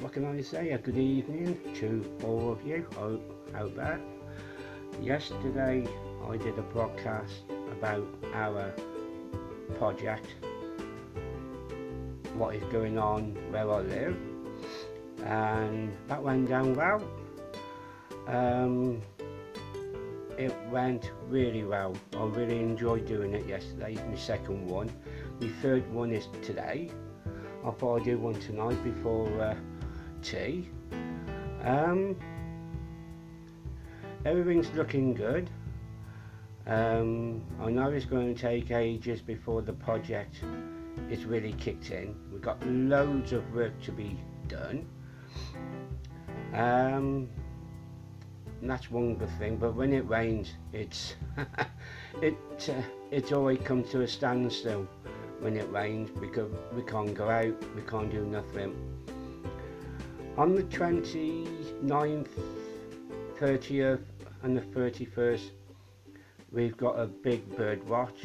what can I say? A good evening to all of you out there. Yesterday I did a broadcast about our project, what is going on where I live, and that went down well. Um, it went really well. I really enjoyed doing it yesterday. My second one. My third one is today. I thought I'd do one tonight before uh, tea. Um, everything's looking good. Um, I know it's going to take ages before the project is really kicked in. We've got loads of work to be done. Um, that's one good thing, but when it rains, it's it uh, it's always come to a standstill when it rains because we can't go out, we can't do nothing. On the 29th, 30th and the 31st we've got a big bird watch.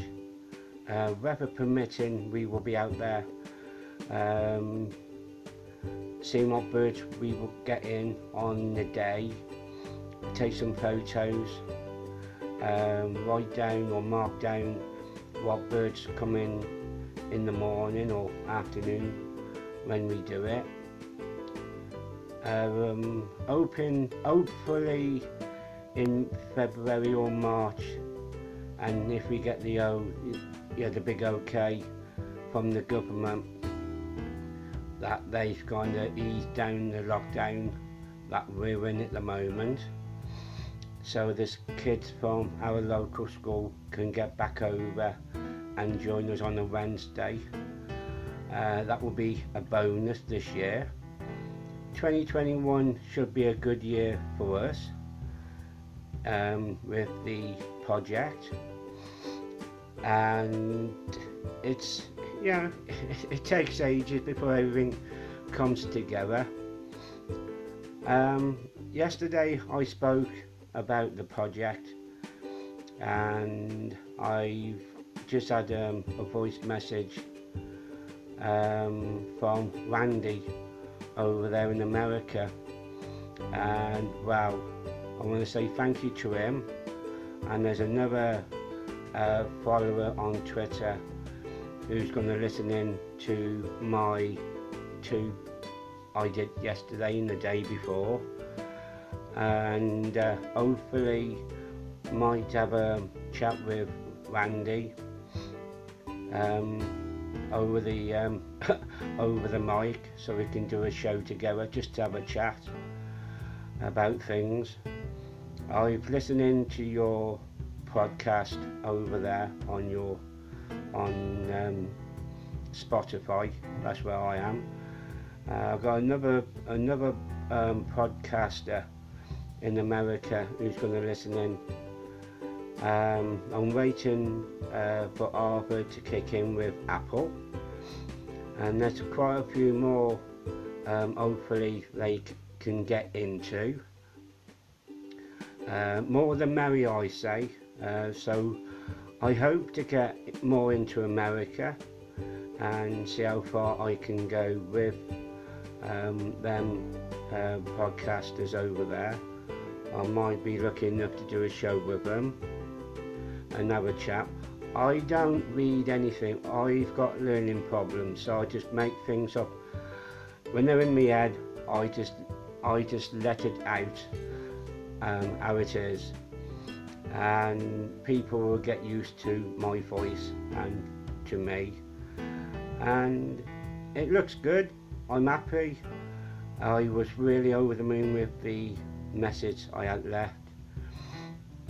Uh, weather permitting we will be out there um, seeing what birds we will get in on the day, take some photos, um, write down or mark down what birds come in in the morning or afternoon when we do it. Um, open hopefully in February or March and if we get the O, yeah, the big OK from the government that they've kind of eased down the lockdown that we're in at the moment so this kids from our local school can get back over and join us on a Wednesday. Uh, that will be a bonus this year. 2021 should be a good year for us um, with the project. And it's yeah it takes ages before everything comes together. Um, yesterday I spoke about the project and I've just had um, a voice message um, from Randy over there in America. And wow I want to say thank you to him. And there's another uh, follower on Twitter who's going to listen in to my two I did yesterday and the day before. And uh, hopefully might have a chat with Randy. Um, over the um, over the mic so we can do a show together just to have a chat about things. I've listened in to your podcast over there on your on um, Spotify. That's where I am. Uh, I've got another another um, podcaster in America who's going to listen in. Um, I'm waiting uh, for Anchor to kick in with Apple, and there's quite a few more. Um, hopefully, they can get into. Uh, more than merry, I say. Uh, so, I hope to get more into America and see how far I can go with um, them uh, podcasters over there. I might be lucky enough to do a show with them. Another chap. I don't read anything. I've got learning problems, so I just make things up. When they're in my head, I just I just let it out um, how it is, and people will get used to my voice and to me, and it looks good. I'm happy. I was really over the moon with the message I had left.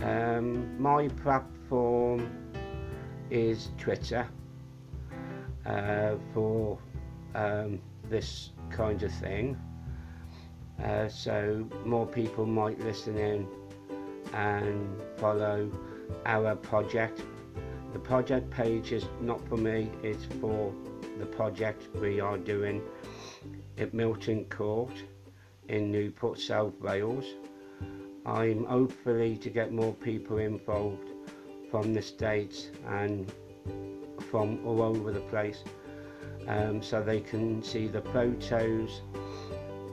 Um, my platform is Twitter uh, for um, this kind of thing. Uh, so more people might listen in and follow our project. The project page is not for me, it's for the project we are doing at Milton Court in Newport, South Wales. I'm hopefully to get more people involved from the States and from all over the place um, so they can see the photos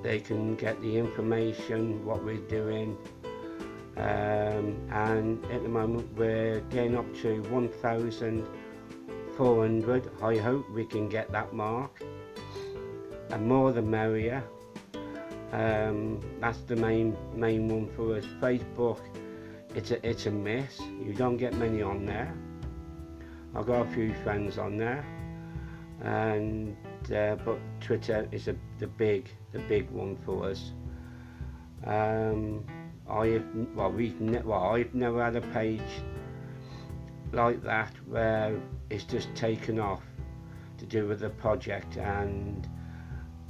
they can get the information, what we're doing. Um, and at the moment we're getting up to 1,400. I hope we can get that mark. And more the merrier. Um, that's the main main one for us. Facebook, it's a it's a miss. You don't get many on there. I've got a few friends on there, and uh, but Twitter is a, the big the big one for us. Um, I well we've ne- well I've never had a page like that where it's just taken off to do with the project and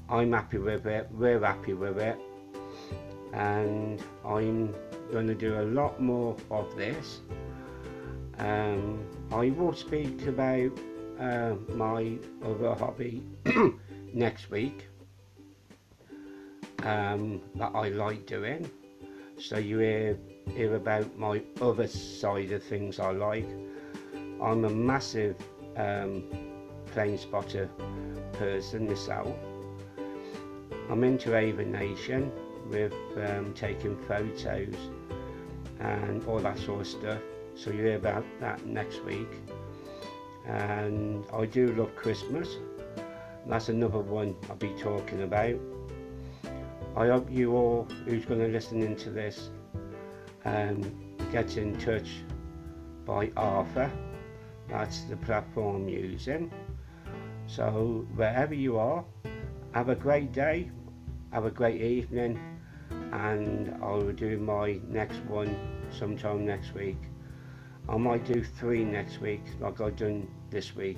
I'm happy with it we're happy with it and I'm going to do a lot more of this um, I will speak about uh, my other hobby next week um, that I like doing. So you hear, hear about my other side of things I like. I'm a massive um, plane spotter person myself. I'm into aviation with um, taking photos and all that sort of stuff. So you hear about that next week and I do love Christmas. That's another one I'll be talking about. I hope you all who's going to listen into this um, get in touch by Anchor. That's the platform using. So wherever you are, have a great day, have a great evening, and I will do my next one sometime next week. I might do three next week like I've done this week.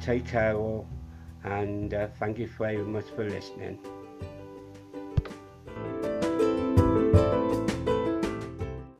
Take care all and uh, thank you very much for listening.